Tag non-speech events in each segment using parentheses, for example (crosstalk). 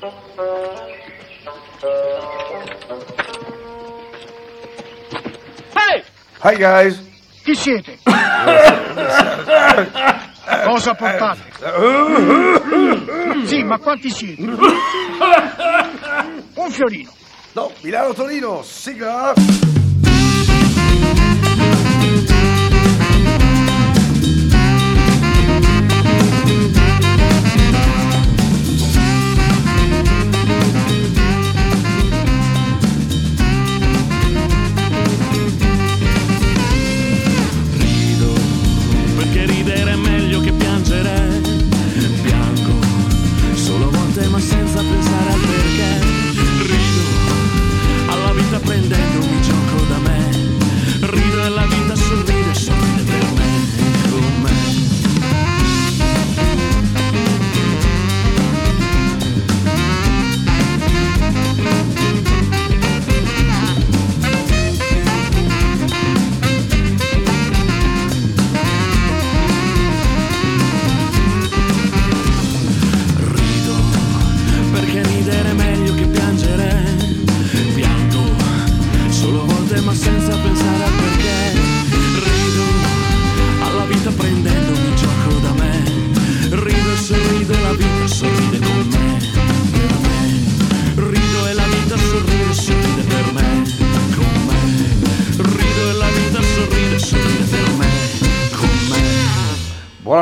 Ehi! Hi guys. Chi siete? Cosa portate? Sì, ma quanti siete? Un fiorino. No, Milano Torino, sigla.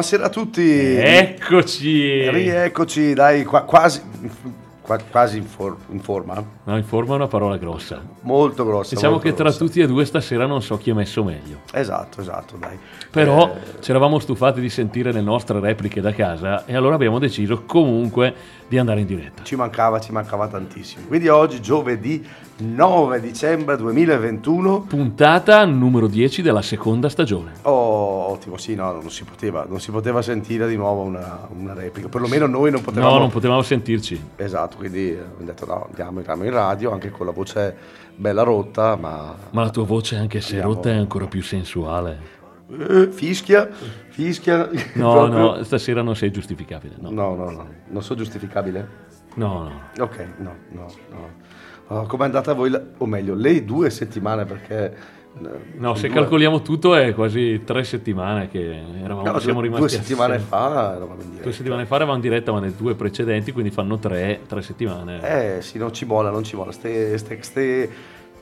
Buonasera a tutti. Eccoci! Rieccoci, dai, qua- quasi, qua- quasi in, for- in forma. No, in forma è una parola grossa. Molto grossa. Diciamo molto che tra grossa. tutti e due stasera non so chi è messo meglio. Esatto, esatto, dai. Però Eh, ci eravamo stufati di sentire le nostre repliche da casa e allora abbiamo deciso comunque di andare in diretta. ci mancava, ci mancava tantissimo. Quindi oggi, giovedì 9 dicembre 2021. Puntata numero 10 della seconda stagione. Oh, ottimo, sì, no, non si poteva, non si poteva sentire di nuovo una, una replica. Perlomeno noi non potevamo. No, non potevamo sentirci. Esatto, quindi eh, abbiamo detto no, andiamo, andiamo in radio anche con la voce bella rotta, ma Ma la tua voce, anche se Andiamo. rotta, è ancora più sensuale. Fischia, fischia. No, (laughs) no, stasera non sei giustificabile. No, no, no, no, non so giustificabile. no. no. Ok, no, no, no. Oh, com'è andata a voi, la- o meglio, le due settimane perché... eh, No, se due- calcoliamo tutto è quasi tre settimane che eravamo, no, siamo rimasti due settimane fa eravamo in diretta. Due settimane fa eravamo in diretta, ma nelle due precedenti, quindi fanno tre, tre settimane. Eh sì, non ci mola, non ci mola. Ste, ste, ste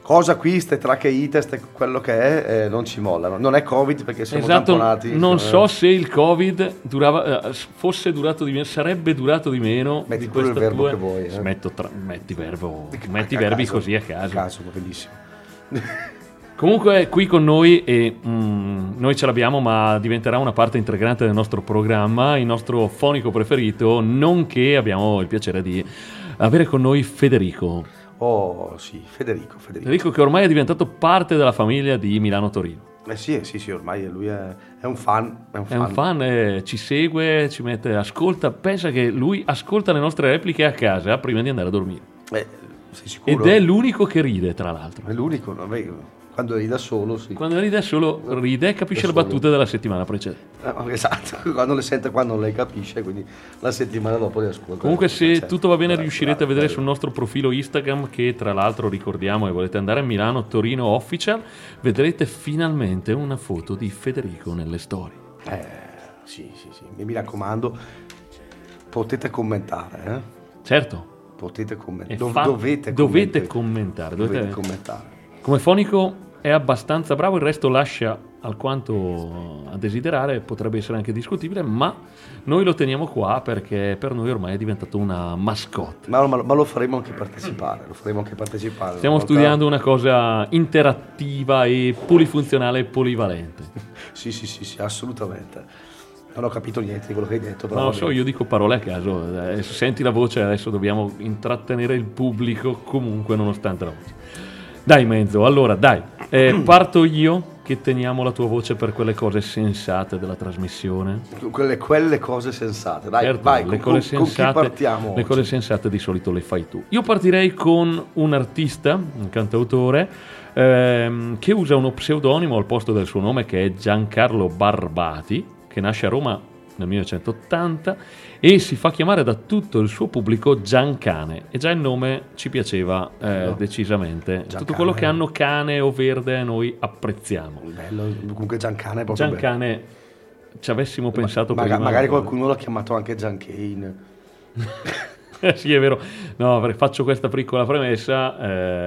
cosa qui, ste tracheite, ste quello che è, eh, non ci mollano. Non è Covid perché siamo Esatto, tamponati. non eh. so se il Covid durava, eh, fosse durato di meno, sarebbe durato di meno Metti di pure il verbo tua- che vuoi, eh. Smetto tra- metti verbo, metti caso, verbi così a caso. A caso, va benissimo. (laughs) Comunque qui con noi e mm, noi ce l'abbiamo, ma diventerà una parte integrante del nostro programma, il nostro fonico preferito, nonché abbiamo il piacere di avere con noi Federico. Oh sì, Federico, Federico. Federico che ormai è diventato parte della famiglia di Milano Torino. Eh sì, sì, sì, ormai lui è, è un fan. È un È fan. un fan, eh, ci segue, ci mette, ascolta, pensa che lui ascolta le nostre repliche a casa prima di andare a dormire. Eh, sei sicuro? Ed è l'unico che ride, tra l'altro. È l'unico, no? Beh, quando eri da solo, sì. Quando ride solo ride e capisce Da le solo. della settimana precedente. Eh, esatto, (laughs) quando le sente qua non le capisce, quindi la settimana dopo le ascolta. Comunque se Certo. tutto va bene riuscirete a vedere sul nostro profilo Instagram che tra l'altro ricordiamo e volete andare a Milano Torino Official, vedrete finalmente una foto di Federico nelle storie. Eh, sì, sì, sì. E mi raccomando, potete commentare, eh? Certo, Potete commentare. fa- dovete, dovete commentare. commentare. Dovete dovete- commentare. Come fonico è abbastanza bravo, il resto lascia alquanto a desiderare, potrebbe essere anche discutibile, ma noi lo teniamo qua perché per noi ormai è diventato una mascotte. Ma, ma- ma lo faremo anche partecipare, lo faremo anche partecipare. Stiamo Una volta- studiando una cosa interattiva e polifunzionale e polivalente. (laughs) Sì, sì, sì, sì, assolutamente. Non ho capito niente di quello che hai detto, però. Va so, io dico parole a caso, eh, senti la voce, adesso dobbiamo intrattenere il pubblico comunque nonostante la voce. Dai Menzo, allora dai, eh, (clears throat) parto io che teniamo la tua voce per quelle cose sensate della trasmissione. Quelle, quelle cose sensate. Dai, Certo, vai, le con, cose con- con sensate, partiamo? le oggi? cose sensate di solito le fai tu. Io partirei con un artista, un cantautore, ehm, che usa uno pseudonimo al posto del suo nome che è Giancarlo Barbati, che nasce a Roma nel 1980 e si fa chiamare da tutto il suo pubblico Giancane e già il nome ci piaceva eh, No. decisamente. Tutto Giancane. quello che hanno cane o verde noi apprezziamo. Bello, comunque Giancane è proprio bello. Giancane ci avessimo pensato Maga- prima. magari qualcuno l'ha chiamato anche Giancane. Eh, (laughs) sì, è vero. No, faccio questa piccola premessa.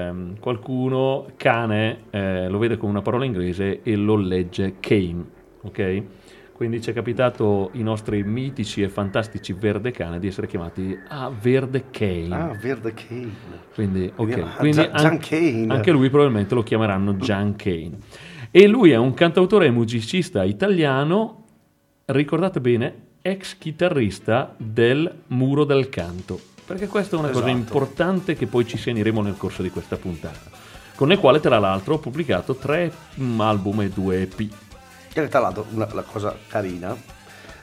ehm, qualcuno cane eh, lo vede come una parola inglese e lo legge cane, ok? Quindi ci è capitato i nostri mitici e fantastici verde cane di essere chiamati a verde cane. Ah, Verde Cane. Quindi, ok. Quindi, ah, Quindi Gian- an- Gian Cane. anche lui probabilmente lo chiameranno Gian Kane. E lui è un cantautore e musicista italiano, ricordate bene, ex chitarrista del Muro del Canto. Perché questa è una cosa Esatto. importante che poi ci segneremo nel corso di questa puntata. Con il quale, tra l'altro, ho pubblicato tre mm, album e due EP. E tra l'altro una, la cosa carina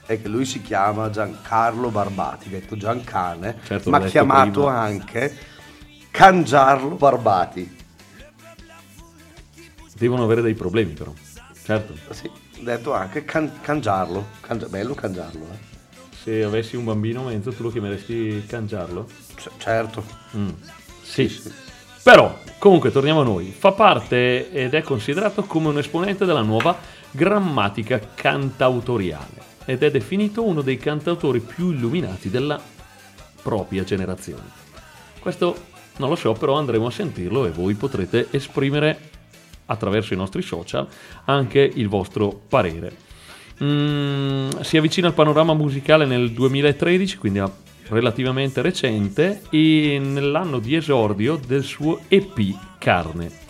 è che lui si chiama Giancarlo Barbati, detto Giancane, Certo, ma chiamato prima. anche Cangiarlo Barbati. Devono avere dei problemi, però. Certo. Sì, detto anche can- Cangiarlo. Cangia- bello Cangiarlo, eh. Se avessi un bambino mezzo, tu lo chiameresti Cangiarlo? C- certo. Mm, Sì. Però, comunque, torniamo a noi. Fa parte ed è considerato come un esponente della nuova grammatica cantautoriale ed è definito uno dei cantautori più illuminati della propria generazione. Questo non lo so, però andremo a sentirlo e voi potrete esprimere attraverso i nostri social anche il vostro parere. Mm, si avvicina al panorama musicale nel 2013, quindi relativamente recente, e nell'anno di esordio del suo EP Carne.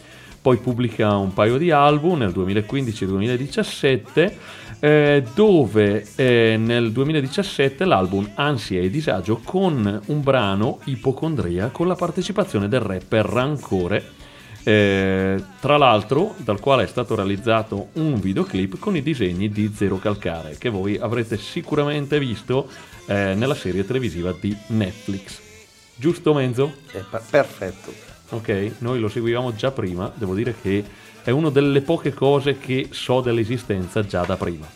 Poi pubblica un paio di album nel 2015 e 2017, eh, dove eh, nel 2017 l'album Ansia e Disagio con un brano Ipocondria con la partecipazione del rapper Rancore. Eh, tra l'altro, dal quale è stato realizzato un videoclip con i disegni di Zero Calcare, che voi avrete sicuramente visto eh, nella serie televisiva di Netflix. Giusto, Menzo? È per- perfetto. Ok, noi lo seguivamo già prima, devo dire che è una delle poche cose che so dell'esistenza già da prima.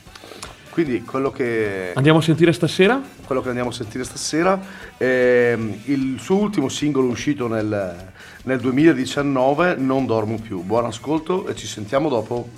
Quindi quello che, Andiamo a sentire stasera? quello che andiamo a sentire stasera è il suo ultimo singolo uscito nel, nel 2019, Non dormo più. Buon ascolto e ci sentiamo dopo.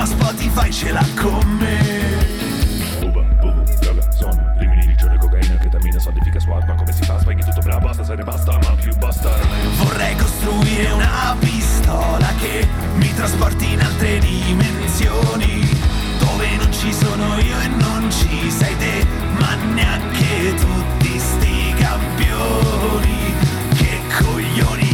Ma Spotify ce l'ha con me. Uba, bubu, droga, sonno, rimini, riccione, cocaina, ketamina, solidifica swat, ma come si fa? Spaghi tutto bravo, stasera basta, ma più basta. Vorrei costruire una pistola che mi trasporti in altre dimensioni, dove non ci sono io e non ci sei te, ma neanche tutti sti campioni. Che coglioni,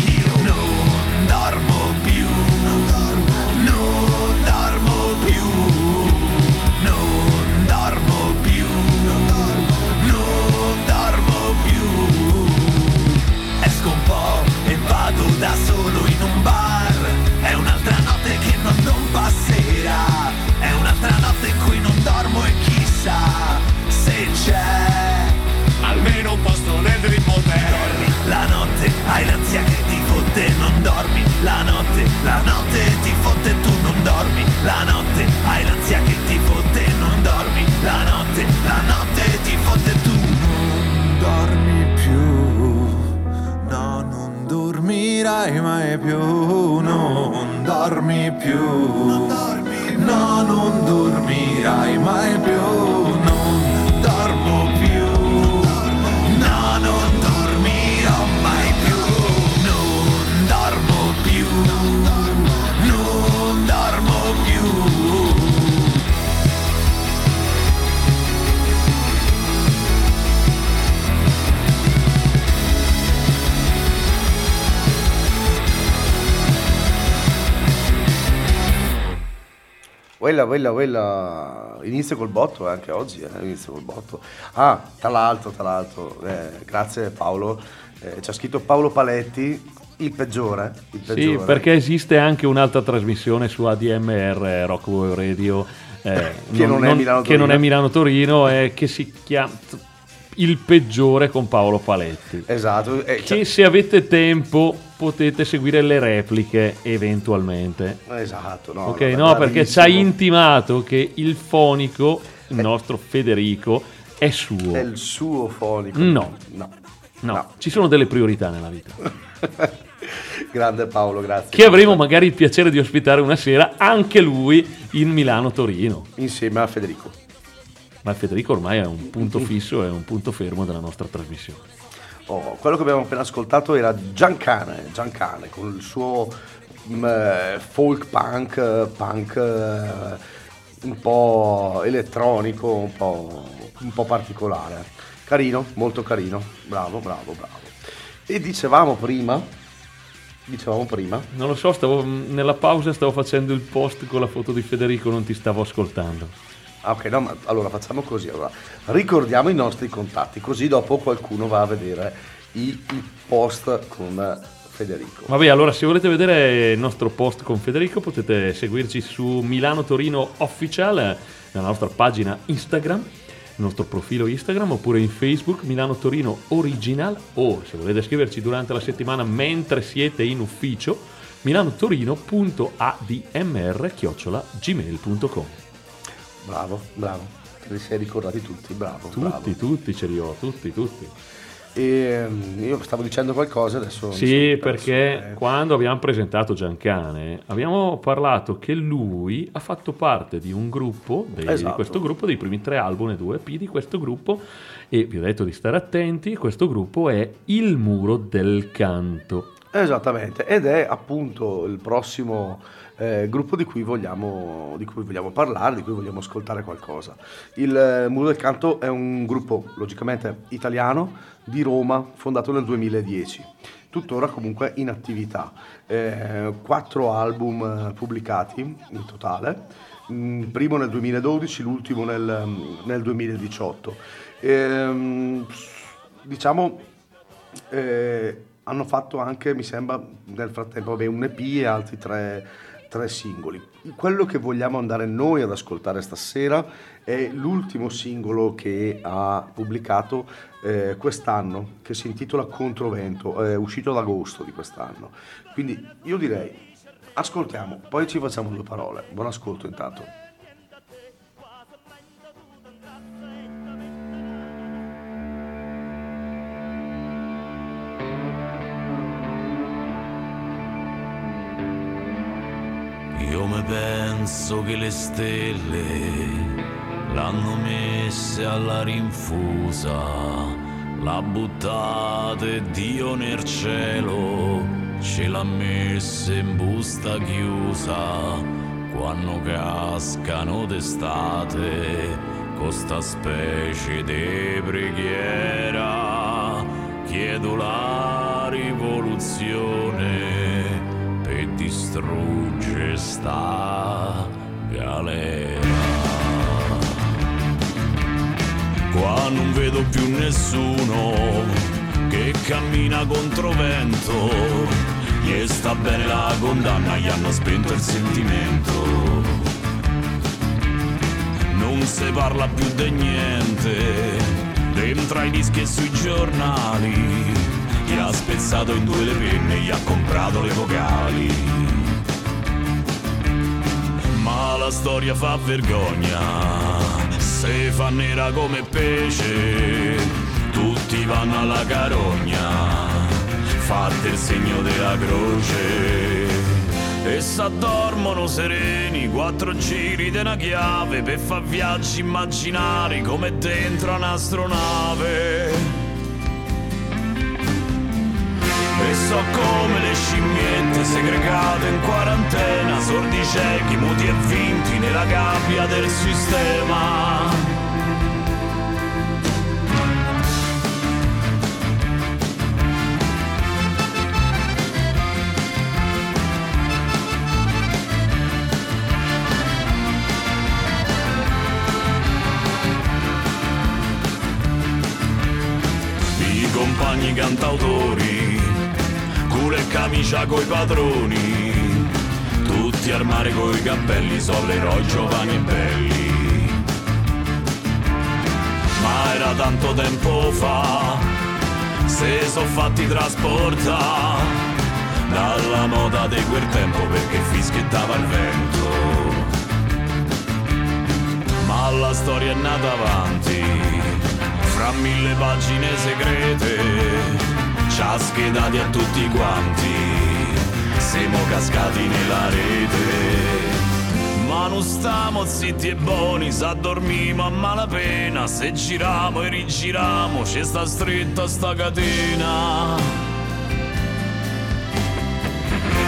notte Hai l'ansia che ti fotte non dormi. La notte, la notte ti fotte tu non dormi. La notte, hai l'ansia che ti fotte non dormi. La notte, la notte ti fotte tu non dormi più. No, non dormirai mai più. Non dormi più. No, non dormirai mai più. Quella, quella, quella. Inizio col botto eh, anche oggi, eh, inizio col botto. Ah, tra l'altro, tra l'altro, eh, grazie Paolo. Eh, ci ha scritto Paolo Paletti, il peggiore. Il Sì, peggiore. perché esiste anche un'altra trasmissione su ADMR Rock Wave Radio eh, Che non è Milano che non è Torino. Milano Torino e che si chiama Il peggiore con Paolo Paletti. Esatto. eh, Che se avete tempo potete seguire le repliche eventualmente. cioè- esatto, no. ok, no, perché ci ha intimato che il fonico, il nostro Federico, è suo. È il suo fonico. No. No. No, no. ci sono delle priorità nella vita. (laughs) Grande Paolo, grazie. che avremo magari il piacere di ospitare una sera anche lui in Milano-Torino. Insieme a Federico. Ma Federico ormai è un punto fisso, è un punto fermo della nostra trasmissione. Oh, quello che abbiamo appena ascoltato era Giancane, Giancane con il suo mm, eh, folk punk, punk eh, un po' elettronico, un po', un po' particolare. Carino, molto carino, bravo, bravo, bravo. E dicevamo prima, dicevamo prima, Non lo so, stavo, nella pausa stavo facendo il post con la foto di Federico, non ti stavo ascoltando. Ah, ok, no, ma allora facciamo così. Allora, ricordiamo i nostri contatti, così dopo qualcuno va a vedere i, i post con Federico. Vabbè, allora se volete vedere il nostro post con Federico potete seguirci su Milano Torino Official, nella nostra pagina Instagram, il nostro profilo Instagram, oppure in Facebook Milano Torino Original, o se volete scriverci durante la settimana mentre siete in ufficio, milanotorino.admr-gmail.com Bravo, bravo. Te li sei ricordati tutti, bravo. bravo. Tutti, tutti ce li ho, tutti, tutti. E, mm, io stavo dicendo qualcosa adesso. Sì, perché Eh, quando abbiamo presentato Giancane abbiamo parlato che lui ha fatto parte di un gruppo, dei- di Esatto. questo gruppo, dei primi tre album e due EP di questo gruppo e vi ho detto di stare attenti, questo gruppo è Il Muro del Canto. Esattamente, ed è appunto il prossimo eh, gruppo di cui, vogliamo, di cui vogliamo parlare, di cui vogliamo ascoltare qualcosa. Il eh, Muro del Canto è un gruppo logicamente italiano di Roma, fondato nel 2010, tuttora comunque in attività. Eh, quattro album eh, pubblicati in totale, Mm, primo nel 2012, l'ultimo nel, nel 2018. Ehm, diciamo eh, hanno fatto anche, mi sembra, nel frattempo vabbè, un EP e altri tre, tre singoli. Quello che vogliamo andare noi ad ascoltare stasera è l'ultimo singolo che ha pubblicato eh, quest'anno, che si intitola Controvento, è uscito ad agosto di quest'anno. Quindi io direi, ascoltiamo, poi ci facciamo due parole. Buon ascolto intanto. Io mi penso che le stelle l'hanno messe alla rinfusa, l'ha buttata e Dio nel cielo ce l'ha messa in busta chiusa. Quando cascano d'estate, con sta specie di preghiera, chiedo la rivoluzione distruggere sta galera. Qua non vedo più nessuno che cammina contro vento. Gli sta bene la condanna, gli hanno spento il sentimento. Non si parla più di niente, dentro ai dischi e sui giornali. Gli ha spezzato in due le penne, gli ha comprato le vocali. La storia fa vergogna, se fa nera come pesce, tutti vanno alla carogna, fate il segno della croce. E s'addormono sereni, quattro giri di una chiave per far viaggi immaginari come dentro un'astronave. So come le scimmiette segregate in quarantena, sordi ciechi, muti e vinti nella gabbia del sistema. Compagni cantautori, camicia coi padroni, tutti al mare coi cappelli, sono eroi giovani e belli. Ma era tanto tempo fa, se sono fatti trasportare dalla moda di quel tempo perché fischiettava il vento. Ma la storia è nata avanti, fra mille pagine segrete, ci ha schedati a tutti quanti, siamo cascati nella rete. Ma non stiamo zitti e buoni, s'addormimo a malapena, se giriamo e rigiriamo, ci sta stretta sta catena.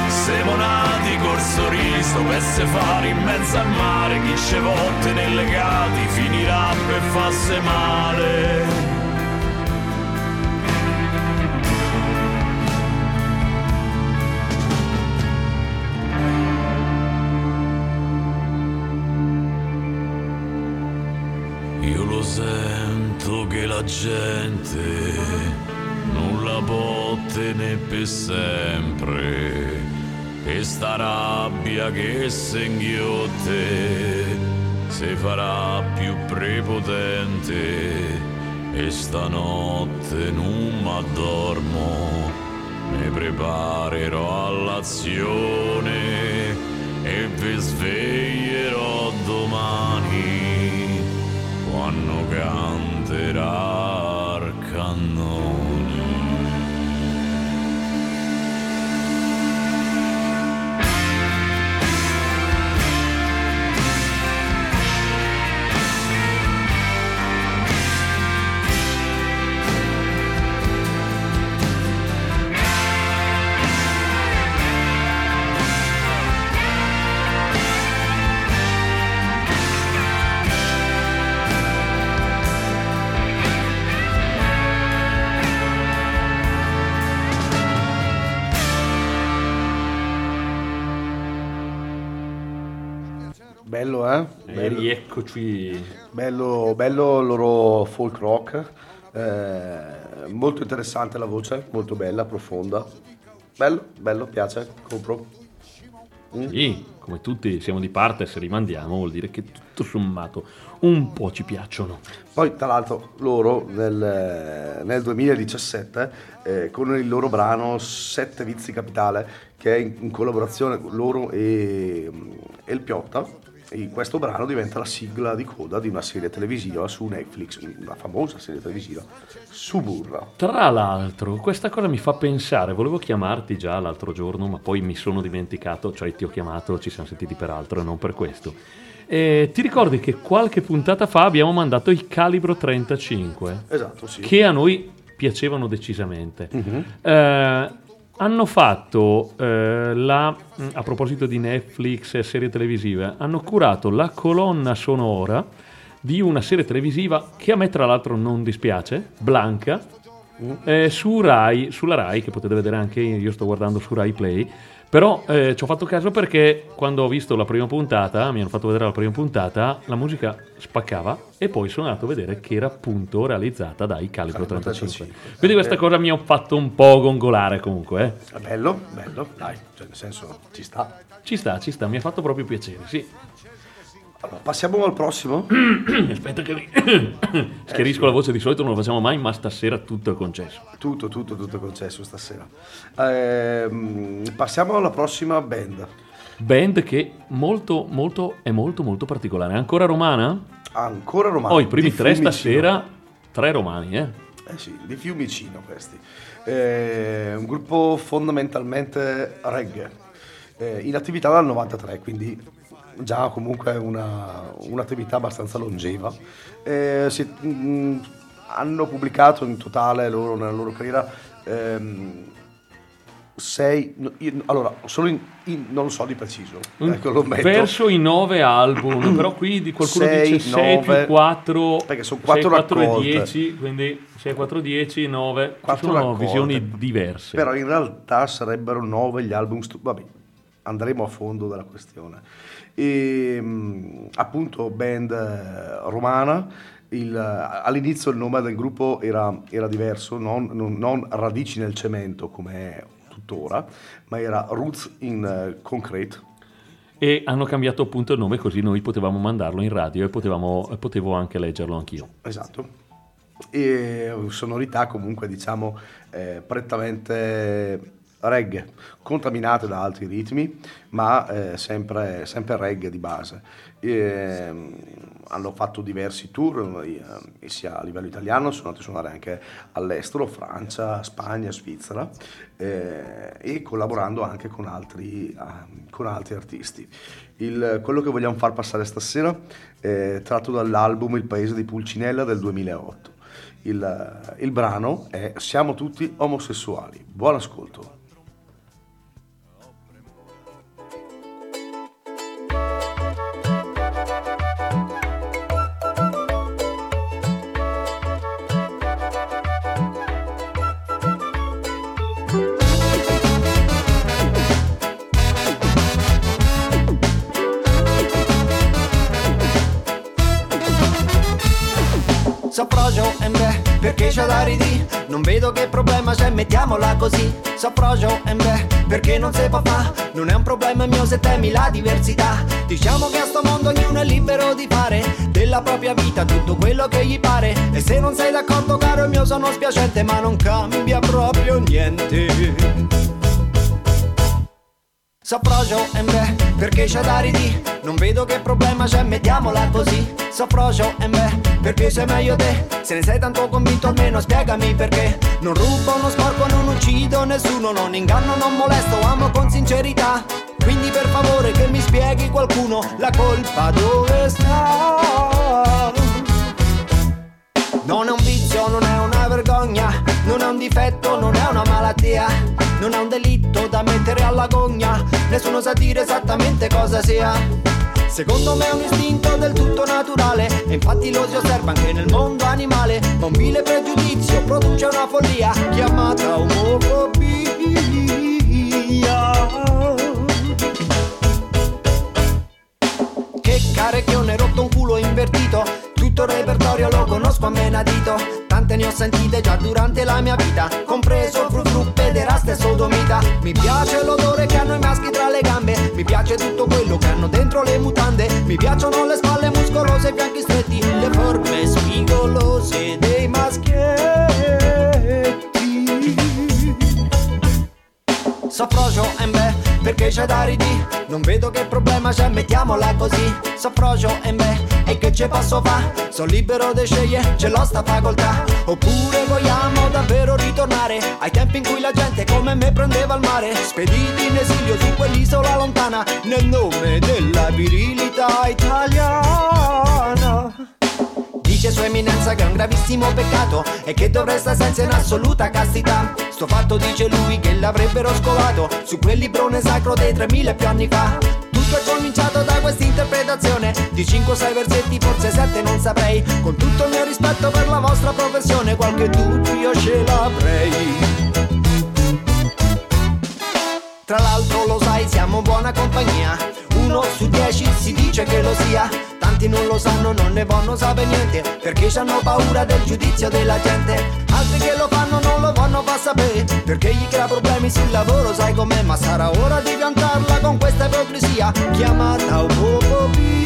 Siamo nati col sorriso per se fare in mezzo al mare Chi ce volte nelle gati finirà per farsi male sento che la gente non la può tenere per sempre. E sta rabbia che se inghiotte si farà più prepotente. E stanotte non m'addormo mi preparerò all'azione e vi sveglierò domani quando Bello, eh? E Bello, rieccoci. bello, bello loro folk rock. Eh, molto interessante la voce, molto bella, profonda. Bello, bello, piace, compro. Sì, come tutti siamo di parte, se rimandiamo vuol dire che tutto sommato un po' ci piacciono. Poi, tra l'altro, loro nel, nel 2017, eh, con il loro brano Sette Vizi Capitale, che è in, in collaborazione con loro e, e il Piotta, e questo brano diventa la sigla di coda di una serie televisiva su Netflix, una famosa serie televisiva, Suburra. Tra l'altro, questa cosa mi fa pensare, volevo chiamarti già l'altro giorno, ma poi mi sono dimenticato, cioè ti ho chiamato, ci siamo sentiti per altro e non per questo. E ti ricordi che qualche puntata fa abbiamo mandato i Calibro 35, Esatto, sì. che a noi piacevano decisamente. Eh, hanno fatto eh, la, a proposito di Netflix e serie televisive, hanno curato la colonna sonora di una serie televisiva che a me tra l'altro non dispiace, Blanca, eh, su Rai, sulla Rai, che potete vedere anche io sto guardando su Rai Play. Però eh, ci ho fatto caso perché quando ho visto la prima puntata, mi hanno fatto vedere la prima puntata, la musica spaccava e poi sono andato a vedere che era appunto realizzata dai Calibro Calibro 35. 35. Quindi questa cosa mi ha fatto un po' gongolare comunque. eh. È bello, bello, dai, cioè nel senso ci sta. Ci sta, ci sta, mi ha fatto proprio piacere, sì. Allora, passiamo al prossimo. (clears throat) Aspetta che mi... (coughs) Schiarisco la voce, di solito non lo facciamo mai, ma stasera tutto è concesso. Tutto, tutto, tutto concesso stasera. Ehm, passiamo alla prossima band. Band che molto, molto, è molto, molto particolare. È ancora romana? Ancora romano. Ho i primi di tre Fiumicino. stasera, tre romani, eh. Eh sì, di Fiumicino questi. Eh, un gruppo fondamentalmente reggae. eh, in attività dal 93, quindi già comunque una, un'attività abbastanza longeva. Eh, si- mh, hanno pubblicato in totale loro, nella loro carriera ehm, sei, io- allora, solo in, in- non lo so di preciso, ecco, lo metto. Verso i nove album, (clears throat) però qui di qualcuno Sei, dice 6 nove, più 4, perché sono quattro 4 e raccolte. 10, quindi 6, 4, 10, 9, ci Quattro sono raccolte. visioni diverse. Però in realtà sarebbero nove gli album. stu- vabbè, andremo a fondo della questione. E, mh, appunto, band eh, romana. il- all'inizio il nome del gruppo era, era diverso, non, non- non Radici nel cemento come è tuttora, ma era Roots in eh, Concrete. E hanno cambiato appunto il nome così noi potevamo mandarlo in radio e potevamo, potevo anche leggerlo anch'io. Esatto. E sonorità comunque diciamo eh, prettamente reggae, contaminate da altri ritmi, ma eh, sempre, sempre reggae di base. E, mm, hanno fatto diversi tour, eh, sia a livello italiano, sono andati a suonare anche all'estero, Francia, Spagna, Svizzera, eh, e collaborando anche con altri, ah, con altri artisti. Il- quello che vogliamo far passare stasera è tratto dall'album Il paese di Pulcinella del 2008. Il, il brano è Siamo tutti omosessuali. Buon ascolto. Perché c'è da ridì? Non vedo che problema c'è, mettiamola così. Soffrogio e beh, perché non si può fa? Non è un problema mio se temi la diversità. Diciamo che a sto mondo ognuno è libero di fare della propria vita tutto quello che gli pare. E se non sei d'accordo, caro mio, sono spiacente, ma non cambia proprio niente. Soffrogio e beh, perché c'è da ridì? Non vedo che problema c'è, mettiamola così. Soffrogio e beh, perché sei meglio te? Se ne sei tanto convinto almeno spiegami perché. Non rubo, non sporco, non uccido nessuno, non inganno, non molesto, amo con sincerità. Quindi per favore che mi spieghi qualcuno la colpa dove sta. Non è un vizio, non è una vergogna, non è un difetto, non è una malattia, non è un delitto da mettere alla gogna, nessuno sa dire esattamente cosa sia. Secondo me è un istinto del tutto naturale, e infatti lo si osserva anche nel mondo animale, ma un vile pregiudizio produce una follia chiamata omofobia. Che carecchione rotto un culo invertito. Tutto il repertorio lo conosco a menadito Tante ne ho sentite già durante la mia vita Compreso fru fru, pederasta e sodomita Mi piace l'odore che hanno i maschi tra le gambe Mi piace tutto quello che hanno dentro le mutande. Mi piacciono le spalle muscolose e i fianchi stretti Le forme spigolose dei maschietti. Soffrogio e beh, perché c'è da ridì? Non vedo che problema c'è, mettiamola così. Soffrogio e beh, e ci posso fa? Sono libero di scegliere, ce l'ho sta facoltà Oppure vogliamo davvero ritornare Ai tempi in cui la gente come me prendeva il mare Spediti in esilio su quell'isola lontana Nel nome della virilità italiana Dice sua eminenza che è un gravissimo peccato e che dovrei stare senza in assoluta castità. Sto fatto dice lui che l'avrebbero scovato su quel librone sacro dei 3000 più anni fa. Tutto è cominciato da questa interpretazione di 5 o 6 versetti, forse 7 non saprei. Con tutto il mio rispetto per la vostra professione, qualche dubbio ce l'avrei. Tra l'altro lo sai, siamo buona compagnia. Uno su dieci si dice che lo sia. Tanti non lo sanno, non ne vanno sapere niente. Perché hanno paura del giudizio della gente. Altri che lo fanno non lo vanno a sapere. Perché gli crea problemi sul lavoro, sai com'è. Ma sarà ora di piantarla con questa ipocrisia. Chiamata omofobia.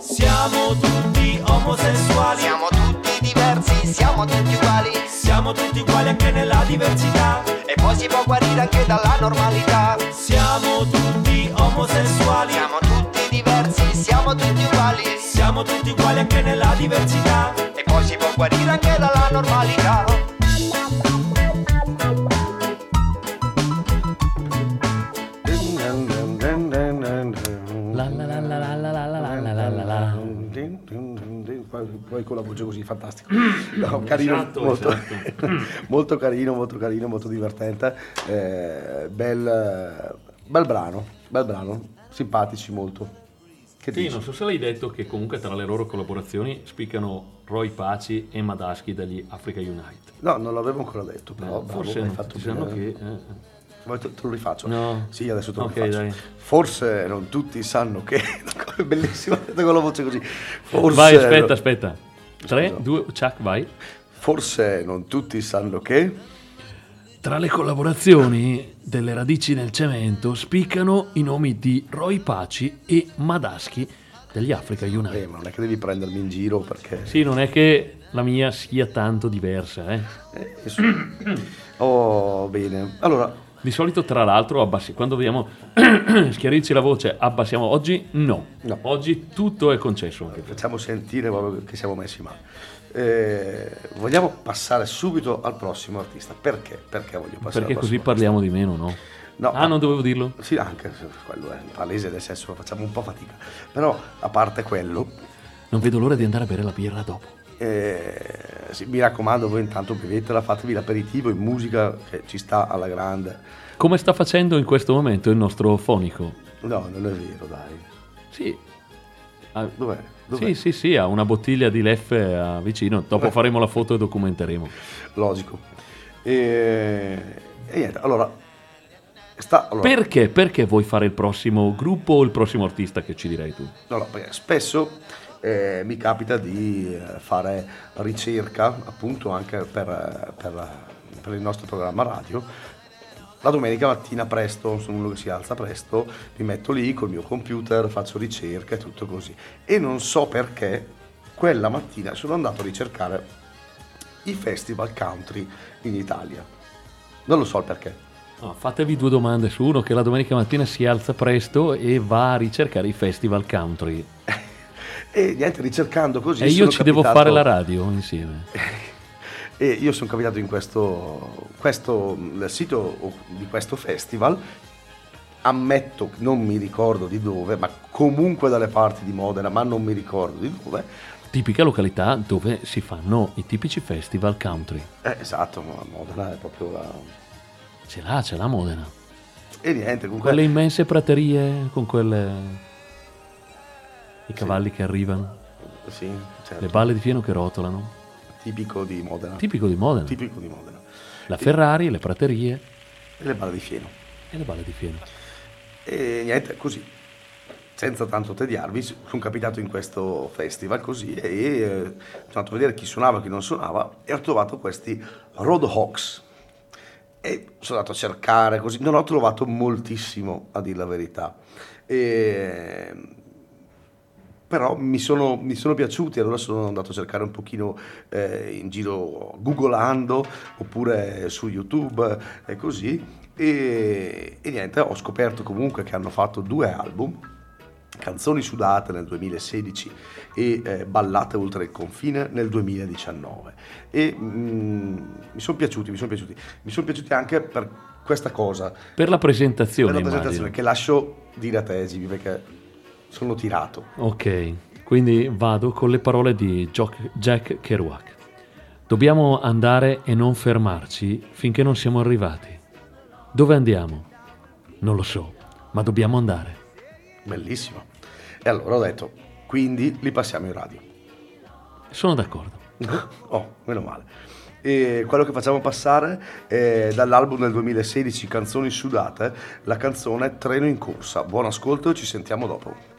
Siamo tutti omosessuali, Siamo tutti diversi, siamo tutti uguali. Siamo tutti uguali anche nella diversità. E poi si può guarire anche dalla normalità. Siamo tutti omosessuali, Siamo tutti diversi, siamo tutti uguali. siamo tutti uguali anche nella diversità. E poi si può guarire anche dalla normalità. Poi con la voce così fantastico. No, carino, Esatto, molto, esatto. (laughs) molto carino, molto carino, molto divertente. Eh, bel, bel brano, bel brano, simpatici molto. Che Sì, dici? non so se l'hai detto che comunque tra le loro collaborazioni spiccano Roy Paci e Madaschi degli Africa Unite. No, non l'avevo ancora detto, però Eh, bravo, forse hai fatto bene. che... eh, Vuoi te, te lo rifaccio? No. Sì, adesso te lo Ok, rifaccio. dai. Forse non tutti sanno che... (laughs) È bellissimo, detto (laughs) con la voce così. Forse Vai, aspetta, aspetta. 3, Scusa. 2, Chuck, vai. Forse non tutti sanno che... Tra le collaborazioni delle radici nel cemento spiccano i nomi di Roy Paci e Madaschi degli Africa Eh, Unite. ma non è che devi prendermi in giro perché... Sì, non è che la mia sia tanto diversa, eh. Eh, adesso- Oh, bene. Allora, Di solito, tra l'altro, abbassi- quando vogliamo (clears throat) schiarirci la voce, abbassiamo. Oggi no. No. Oggi tutto è concesso. Facciamo sentire proprio che siamo messi male. Eh, vogliamo passare subito al prossimo artista. Perché? Perché voglio passare Perché così parliamo di meno, no? No, ah, non dovevo dirlo? Sì, anche quello è palese, nel senso facciamo un po' fatica. Però, a parte quello, Non vedo l'ora di andare a bere la birra dopo. Eh, sì, mi raccomando, voi intanto bevetela, fatevi l'aperitivo in musica che ci sta alla grande. Come sta facendo in questo momento il nostro fonico? No, non è vero, dai. Sì. Ah, Dov'è? Dov'è? sì, sì, sì, ha una bottiglia di Leffe ah, vicino. Dopo faremo la foto e documenteremo. Logico. E, e niente, allora, sta, allora, Perché? Perché vuoi fare il prossimo gruppo o il prossimo artista che ci direi tu? allora, spesso eh, mi capita di eh, fare ricerca, appunto, anche per, eh, per, per il nostro programma radio. La domenica mattina presto, sono uno che si alza presto, mi metto lì col mio computer, faccio ricerca e tutto così. E non so perché quella mattina sono andato a ricercare i festival country in Italia. Non lo so il perché. No, fatevi due domande su uno che la domenica mattina si alza presto e va a ricercare i festival country. (laughs) E niente, ricercando così. e io ci devo capitato- fare la radio insieme. (laughs) E io sono capitato in questo, questo il sito di questo festival. Ammetto che non mi ricordo di dove, ma comunque dalle parti di Modena, ma non mi ricordo di dove. Tipica località dove si fanno i tipici festival country. Eh, esatto, Modena è proprio la. Ce l'ha, ce l'ha Modena. E niente, comunque. Quelle immense praterie con quelle... I cavalli che arrivano, Sì, certo. le balle di fieno che rotolano. Tipico di Modena. Tipico di Modena. Tipico di Modena. La Ferrari, le praterie E le balle di fieno. e le balle di fieno. E niente, così, senza tanto tediarvi, sono capitato in questo festival così e eh, sono andato a vedere chi suonava e chi non suonava e ho trovato questi Roadhawks. E sono andato a cercare così, non ho trovato moltissimo a dire la verità. E, però mi sono, mi sono piaciuti, allora sono andato a cercare un pochino eh, in giro googolando oppure su YouTube e così. E, e niente, ho scoperto comunque che hanno fatto due album, Canzoni sudate nel 2016 e eh, Ballate oltre il confine nel 2019 e mm, mi sono piaciuti, mi sono piaciuti, mi sono piaciuti anche per questa cosa, Per la presentazione, per la presentazione immagino. che lascio dire a te perché sono tirato. Ok, quindi vado con le parole di Jack Kerouac. Dobbiamo andare e non fermarci finché non siamo arrivati. Dove andiamo? Non lo so, ma dobbiamo andare. Bellissimo. E allora ho detto, quindi li passiamo in radio. Sono d'accordo. (laughs) oh, meno male. E quello che facciamo passare è dall'album del 2016 Canzoni sudate, la canzone Treno in corsa. Buon ascolto e ci sentiamo dopo.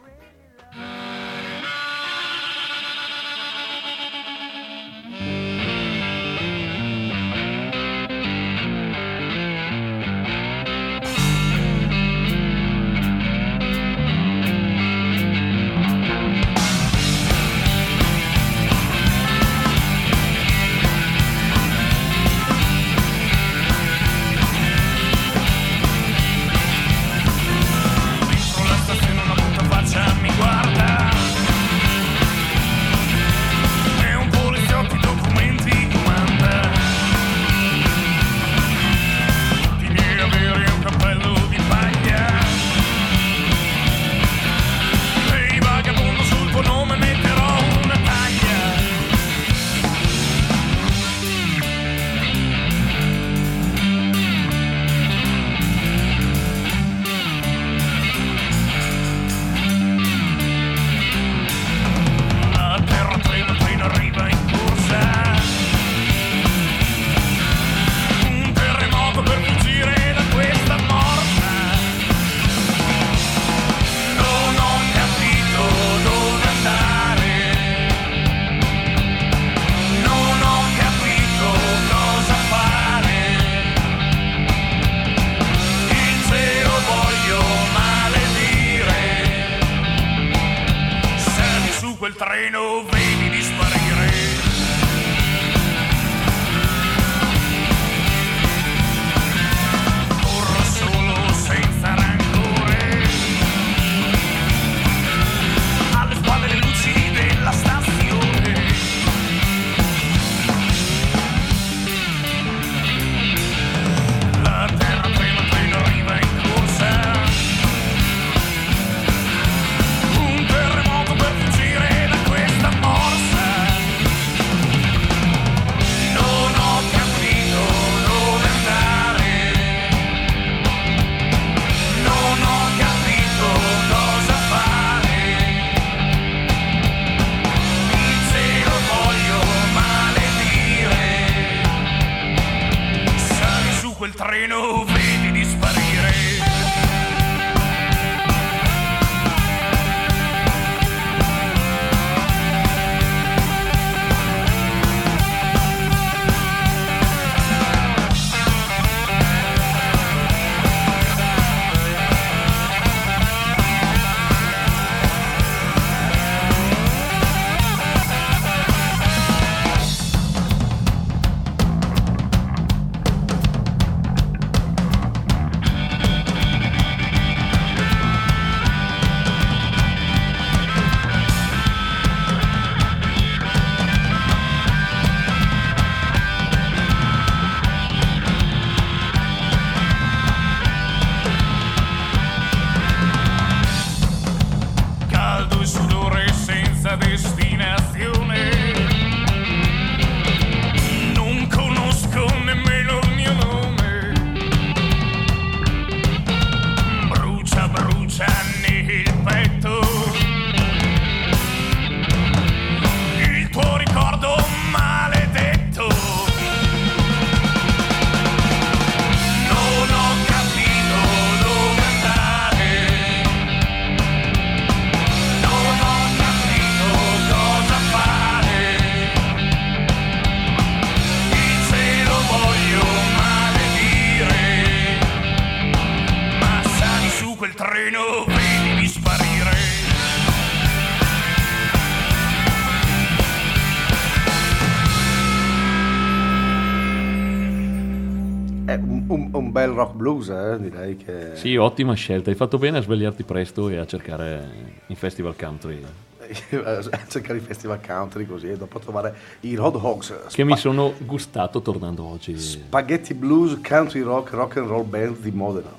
Rock blues, eh, direi che... Sì, ottima scelta. Hai fatto bene a svegliarti presto e a cercare i festival country (laughs) a cercare i festival country così e dopo trovare i Road Hogs. che mi sono gustato tornando oggi. Spaghetti Blues Country Rock Rock and Roll Band di Modena.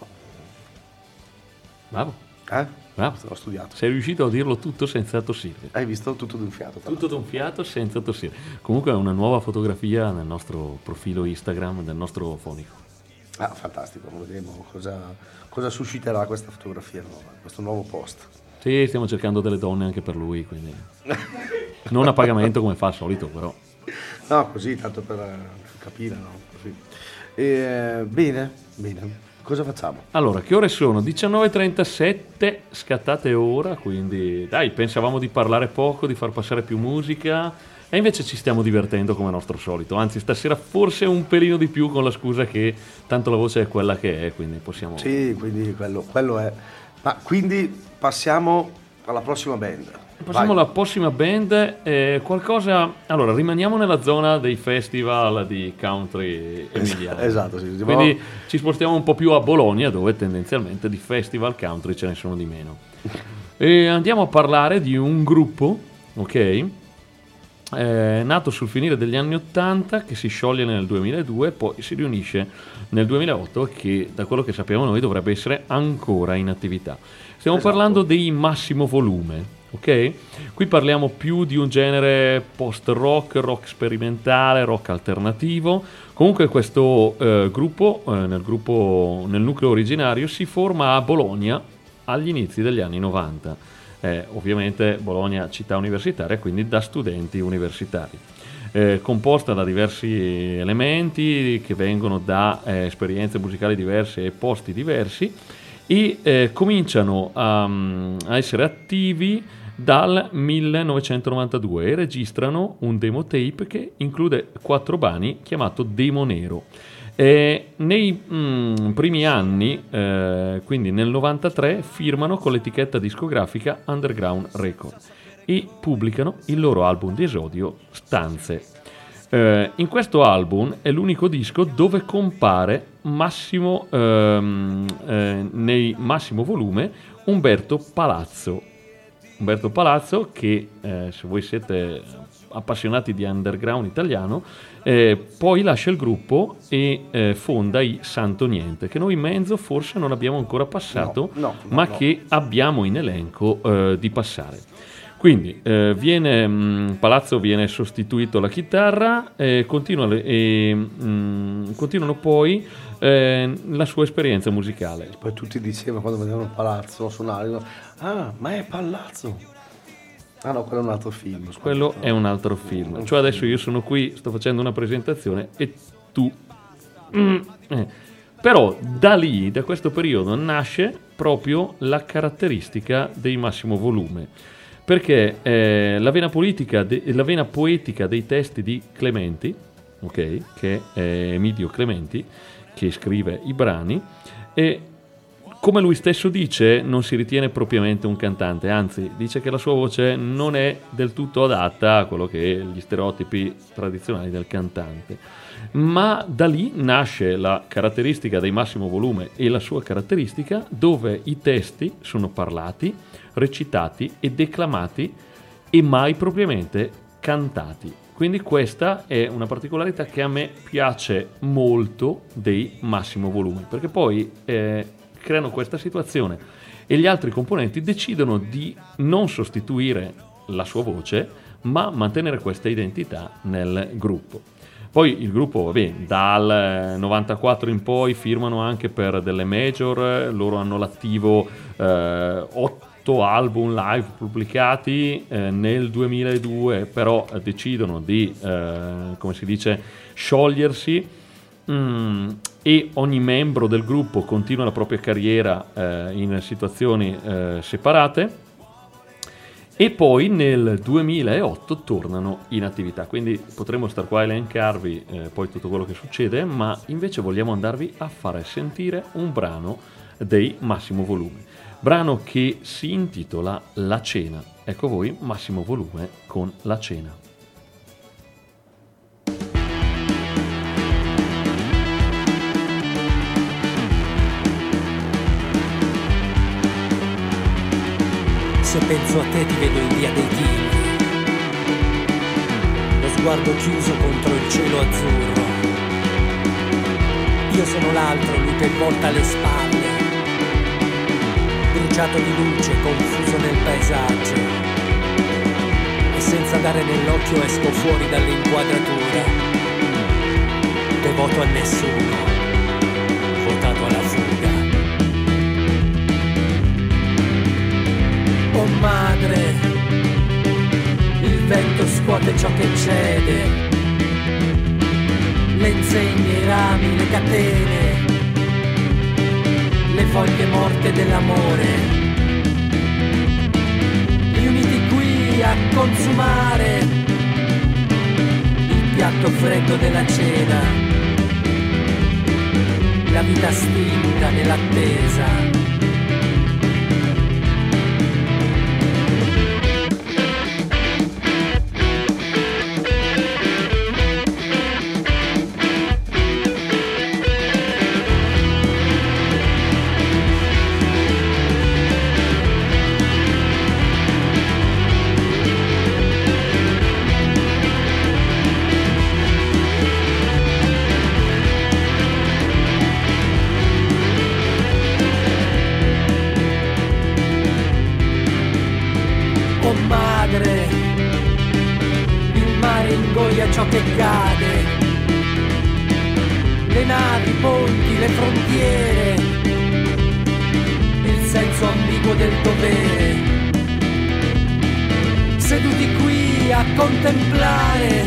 Bravo, Eh? bravo. L'ho studiato. Sei riuscito a dirlo tutto senza tossire. Hai visto tutto d'un fiato. Tutto d'un fiato senza tossire. Comunque è una nuova fotografia nel nostro profilo Instagram del nostro fonico. Ah, fantastico, vedremo cosa, cosa susciterà questa fotografia nuova, questo nuovo post. Sì, stiamo cercando delle donne anche per lui, quindi (laughs) non a pagamento come fa al solito, però. No, così, tanto per eh, capire, no? Così. E, bene, bene. Cosa facciamo? Allora, che ore sono? 19.37, scattate ora, quindi dai, pensavamo di parlare poco, di far passare più musica e invece ci stiamo divertendo come nostro solito, anzi stasera forse un pelino di più con la scusa che tanto la voce è quella che è, quindi possiamo... Sì, quindi quello, quello è. Ma quindi passiamo alla prossima band. Passiamo Vai. alla prossima band, eh, qualcosa... Allora, rimaniamo nella zona dei festival di country emiliano. Esatto, sì. Quindi ci spostiamo un po' più a Bologna, dove tendenzialmente di festival country ce ne sono di meno. (laughs) E andiamo a parlare di un gruppo, ok? Eh, nato sul finire degli anni 80, che si scioglie nel 2002 e poi si riunisce nel 2008 e che da quello che sappiamo noi dovrebbe essere ancora in attività. Stiamo Esatto. parlando dei massimo volume, ok? Qui parliamo più di un genere post-rock, rock sperimentale, rock alternativo. Comunque questo eh, gruppo, eh, nel gruppo, nel nucleo originario, si forma a Bologna agli inizi degli anni 90. Eh, ovviamente Bologna città universitaria, quindi da studenti universitari. Eh, composta da diversi elementi che vengono da eh, esperienze musicali diverse e posti diversi e eh, cominciano a, a essere attivi dal 1992 e registrano un demo tape che include quattro brani chiamato Demo Nero. E nei mm, primi anni, eh, quindi nel 93, firmano con l'etichetta discografica Underground Record. e pubblicano il loro album di esordio Stanze. Eh, in questo album è l'unico disco dove compare Massimo, ehm, eh, nei massimo volume Umberto Palazzo. Umberto Palazzo che eh, se voi siete appassionati di underground italiano eh, poi lascia il gruppo e eh, fonda i Santo Niente che noi in mezzo forse non abbiamo ancora passato No, no, no, ma che abbiamo in elenco eh, di passare. Quindi eh, viene, mh, Palazzo viene sostituito alla chitarra e, continua le- e mh, continuano poi eh, la sua esperienza musicale. Poi tutti dicevano quando vedevano Palazzo suonare, ah, ma è Palazzo. Ah no, quello è un altro film. Quello è un altro film. Cioè adesso io sono qui, sto facendo una presentazione e tu... Mm, eh. Però da lì, da questo periodo, nasce proprio la caratteristica dei massimo volume. Perché eh, la, vena politica de- la vena poetica dei testi di Clementi, ok, che è Emidio Clementi, che scrive i brani, e come lui stesso dice, non si ritiene propriamente un cantante, anzi dice che la sua voce non è del tutto adatta a quello che gli stereotipi tradizionali del cantante. Ma da lì nasce la caratteristica dei massimo volume e la sua caratteristica dove i testi sono parlati, recitati e declamati e mai propriamente cantati. Quindi questa è una particolarità che a me piace molto dei massimo volume, perché poi eh, creano questa situazione e gli altri componenti decidono di non sostituire la sua voce, ma mantenere questa identità nel gruppo. Poi il gruppo, vabbè, dal eh, 94 in poi firmano anche per delle major, eh, loro hanno l'attivo eh, 8 album live pubblicati eh, nel 2002, però eh, decidono di, eh, come si dice, sciogliersi Mm, e ogni membro del gruppo continua la propria carriera eh, in situazioni eh, separate e poi nel 2008 tornano in attività. Quindi potremmo star qua a elencarvi eh, poi tutto quello che succede, ma invece vogliamo andarvi a fare sentire un brano dei Massimo Volume. Brano che si intitola La cena. Ecco voi Massimo Volume con La cena. Se penso a te ti vedo in via dei tigri. Lo sguardo chiuso contro il cielo azzurro. Io sono l'altro, lui che volta le spalle. Bruciato di luce, confuso nel paesaggio. E senza dare nell'occhio esco fuori dall'inquadratura. Devoto a nessuno, votato alla fuga. Oh madre, il vento scuote ciò che cede, le insegne, i rami, le catene, le foglie morte dell'amore, riuniti qui a consumare il piatto freddo della cena, la vita stinta nell'attesa. Che cade, le navi, i ponti, le frontiere, il senso ambiguo del dovere. Seduti qui a contemplare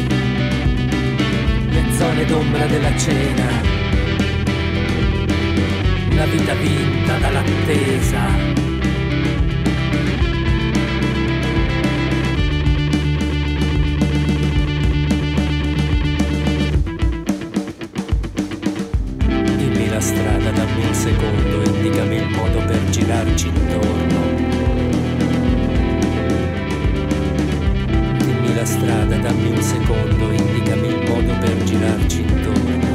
le zone d'ombra della cena, la vita vinta dall'attesa. secondo, indicami il modo per girarci intorno. Dimmi la strada, dammi un secondo, indicami il modo per girarci intorno.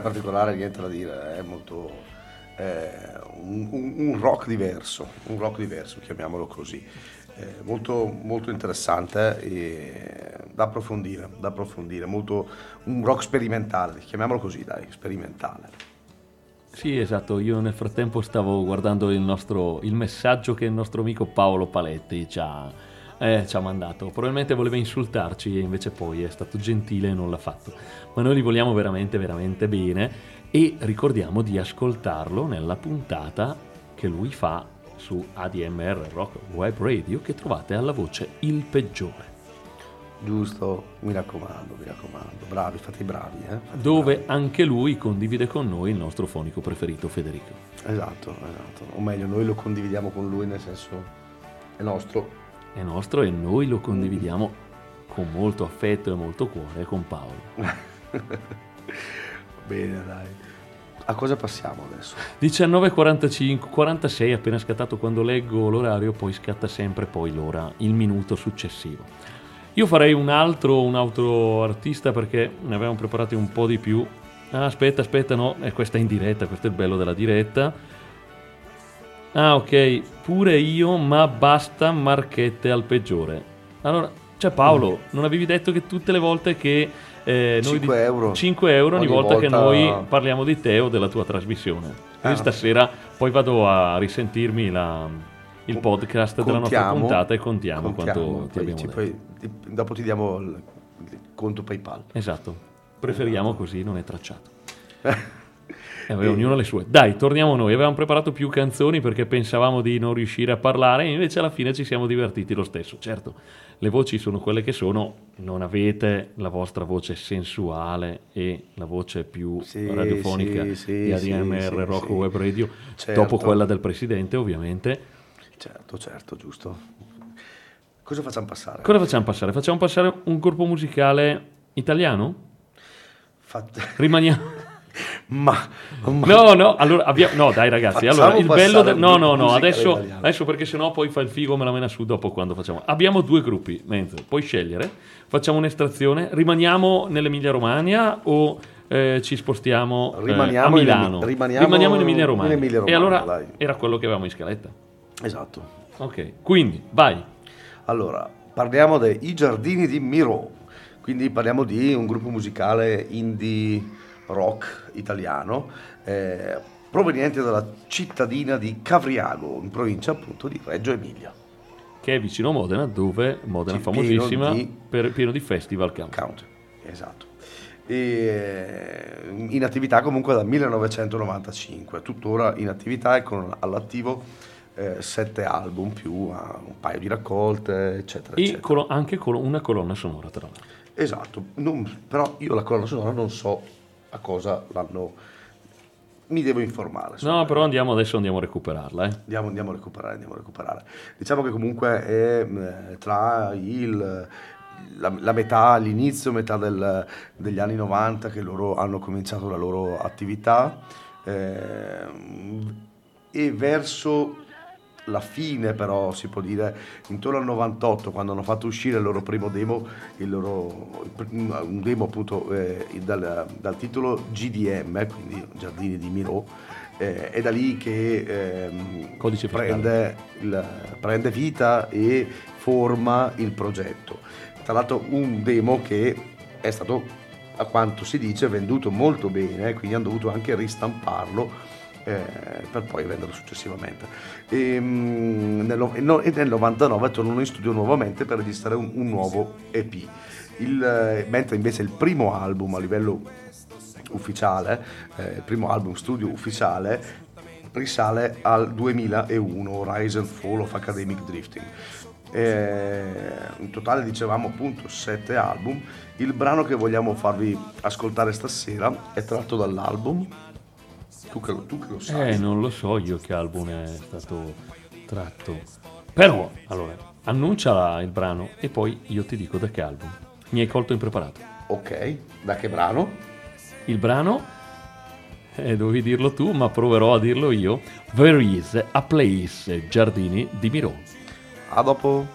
Particolare, particolare, niente da dire, è molto eh, un- un rock diverso, un rock diverso, chiamiamolo così, Eh, molto, molto interessante e da approfondire, da approfondire, molto un rock sperimentale, chiamiamolo così, dai, sperimentale. Sì, esatto, io nel frattempo stavo guardando il, nostro, il messaggio che il nostro amico Paolo Paletti ci ha, eh, ci ha mandato. Probabilmente voleva insultarci e invece poi è stato gentile e non l'ha fatto. Ma noi li vogliamo veramente, veramente bene e ricordiamo di ascoltarlo nella puntata che lui fa su ADMR Rock Web Radio che trovate alla voce Il Peggiore. Giusto, mi raccomando, mi raccomando, bravi, fate i bravi, eh? fate dove anche lui condivide con noi il nostro fonico preferito Federico. bravi. Esatto, esatto, o meglio, noi lo condividiamo con lui, nel senso, è nostro. È nostro e noi lo condividiamo con molto affetto e molto cuore con Paolo. (laughs) Bene, dai. A cosa passiamo adesso? 19.45, 46 appena scattato quando leggo l'orario, poi scatta sempre poi l'ora, il minuto successivo. Io farei un altro, un altro artista perché ne avevamo preparati un po' di più. Ah, aspetta, aspetta, no, è questa è in diretta, questo è il bello della diretta. Ah, ok, pure io, ma basta marchette al peggiore. Allora, cioè Paolo, non avevi detto che tutte le volte che eh, noi 5 euro. 5 euro ogni, Ogni volta, che volta- noi parliamo di te o della tua trasmissione. Ah. stasera poi vado a risentirmi la- il podcast della nostra Contiamo- puntata e contiamo, contiamo, quanto ti abbiamo detto. poi- dopo ti diamo il, il conto PayPal. Esatto, preferiamo così, non è tracciato. (laughs) E vabbè, ognuno le sue. Dai, torniamo noi. Avevamo preparato più canzoni perché pensavamo di non riuscire a parlare, invece alla fine ci siamo divertiti lo stesso. Certo, le voci sono quelle che sono, non avete la vostra voce sensuale e la voce più Sì, radiofonica sì, sì, di ADMR Rock. Web Radio, Certo. dopo quella del presidente, ovviamente. Certo, certo, giusto. Cosa facciamo passare? Cosa facciamo passare? Facciamo passare un gruppo musicale italiano? Fate- Rimaniamo. (laughs) Ma, ma- No, no, allora abbiamo... No, dai ragazzi, allora il bello un No, no, no, adesso, adesso perché sennò poi fa il figo me la mena su dopo quando facciamo. Abbiamo due gruppi, Menzo, puoi scegliere, facciamo un'estrazione, rimaniamo nell'Emilia Romagna o eh, ci spostiamo eh, Rimaniamo a in Milano? Emi- rimaniamo in Emilia Romagna. in e allora dai. era quello che avevamo in scaletta. Esatto. Ok, quindi vai. Allora, parliamo dei Giardini di Miro, quindi parliamo di un gruppo musicale indie rock italiano eh, proveniente dalla cittadina di Cavriago, in provincia appunto di Reggio Emilia. Che è vicino a Modena, dove Modena Sì, famosissima pieno di- per pieno di festival country. Country, esatto. E, eh, in attività comunque dal 1995, tuttora in attività e con all'attivo eh, sette album più un paio di raccolte, eccetera, E eccetera. colo- anche colo- una colonna sonora, tra l'altro. Esatto, non- però io la colonna sonora non so a cosa l'hanno... Mi devo informare. No, però andiamo adesso andiamo a recuperarla, eh. Andiamo, andiamo a recuperare, andiamo a recuperare. Diciamo che comunque è eh, tra il, la, la metà, l'inizio, metà del- degli anni 90 che loro hanno cominciato la loro attività ehm, e verso la fine però si può dire intorno al 98 quando hanno fatto uscire il loro primo demo il loro, un demo appunto eh, dal, dal titolo GDM quindi Giardini di Miro eh, è da lì che ehm, Codice prende, il- prende vita e forma il progetto. Tra l'altro un demo che è stato a quanto si dice venduto molto bene quindi hanno dovuto anche ristamparlo eh, per poi venderlo successivamente. E, mm, nel, no- e e nel 99 tornano in studio nuovamente per registrare un, un nuovo EP. Il, eh, mentre invece il primo album a livello ufficiale, eh, il primo album studio ufficiale, risale al 2001, Rise and Fall of Academic Drifting. Eh, in totale dicevamo appunto sette album. Il brano che vogliamo farvi ascoltare stasera è tratto dall'album. Tu che, lo- tu che lo sai. Eh, non lo so io che album è stato tratto. Però, allora, annuncia il brano e poi io ti dico da che album. Mi hai colto impreparato. Ok, da che brano? Il brano, eh, dovevi dirlo tu, ma proverò a dirlo io. There is a place, Giardini di Miro. A dopo.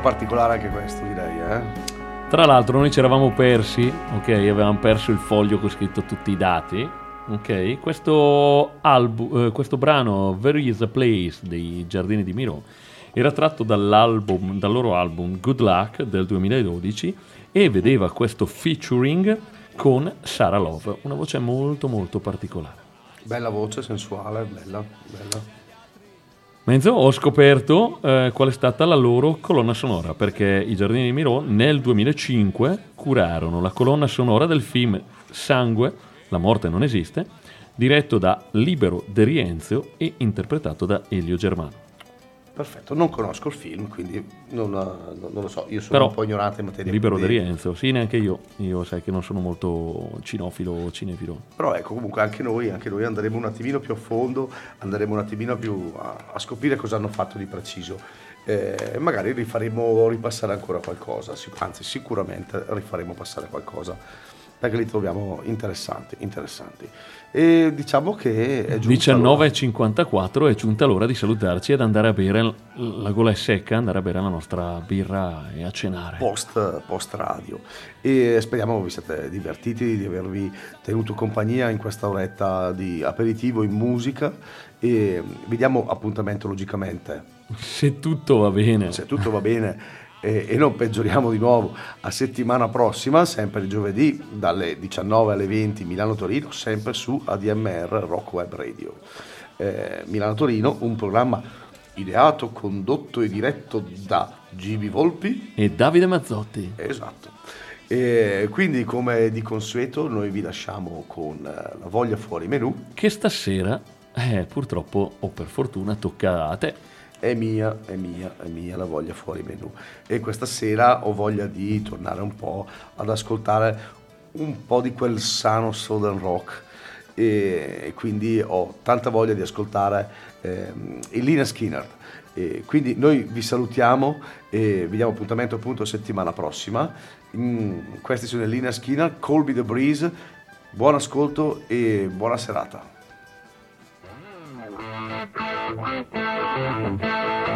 Bello particolare anche questo, direi. Eh? Tra l'altro noi ci eravamo persi, ok, avevamo perso il foglio con scritto tutti i dati, ok. Questo, albu- eh, questo brano, There is a Place dei Giardini di Miro, Era tratto dall'album, dal loro album Good Luck del 2012 e vedeva questo featuring con Sarah Love, una voce molto molto particolare. Bella voce, sensuale, bella, bella. Mezzo ho scoperto eh, qual è stata la loro colonna sonora, perché i Giardini di Miro nel 2005 curarono la colonna sonora del film Sangue, La morte non esiste, diretto da Libero De Rienzio e interpretato da Elio Germano. Perfetto, non conosco il film, quindi non, non- lo so, io sono Però un po' ignorante in materia. Libero quindi- Rienzo, sì, neanche io. Io sai che non sono molto cinofilo o cinefilo. Però ecco, comunque anche noi, anche noi andremo un attimino più a fondo, andremo un attimino più a, a scoprire cosa hanno fatto di preciso. Eh, magari rifaremo ripassare ancora qualcosa, anzi sicuramente rifaremo passare qualcosa, perché li troviamo interessanti, interessanti. E diciamo che è giunta l'ora. 19.54 è giunta l'ora di salutarci ed andare a bere, la gola è secca, andare a bere la nostra birra e a cenare. post, post radio e speriamo vi siate divertiti di avervi tenuto compagnia in questa oretta di aperitivo in musica e vi diamo appuntamento logicamente Se tutto va bene. se tutto va bene e, e non peggioriamo di nuovo a settimana prossima sempre giovedì dalle 19 alle 20 Milano-Torino sempre su ADMR Rock Web Radio Eh, Milano-Torino un programma ideato, condotto e diretto da Gibi Volpi E Davide Mazzotti. Esatto. E quindi, come di consueto, noi vi lasciamo con eh, la voglia fuori menù. Che stasera, eh, purtroppo o per fortuna, tocca a te. È mia, è mia, è mia la voglia fuori menù. E questa sera ho voglia di tornare un po' ad ascoltare un po' di quel sano Southern Rock. E, quindi ho tanta voglia di ascoltare ehm, Elina Skinner. E quindi noi vi salutiamo e vi diamo appuntamento appunto settimana prossima. Mm, questi sono Elina Skinner, Colby the Breeze. Buon ascolto e buona serata. Thank you.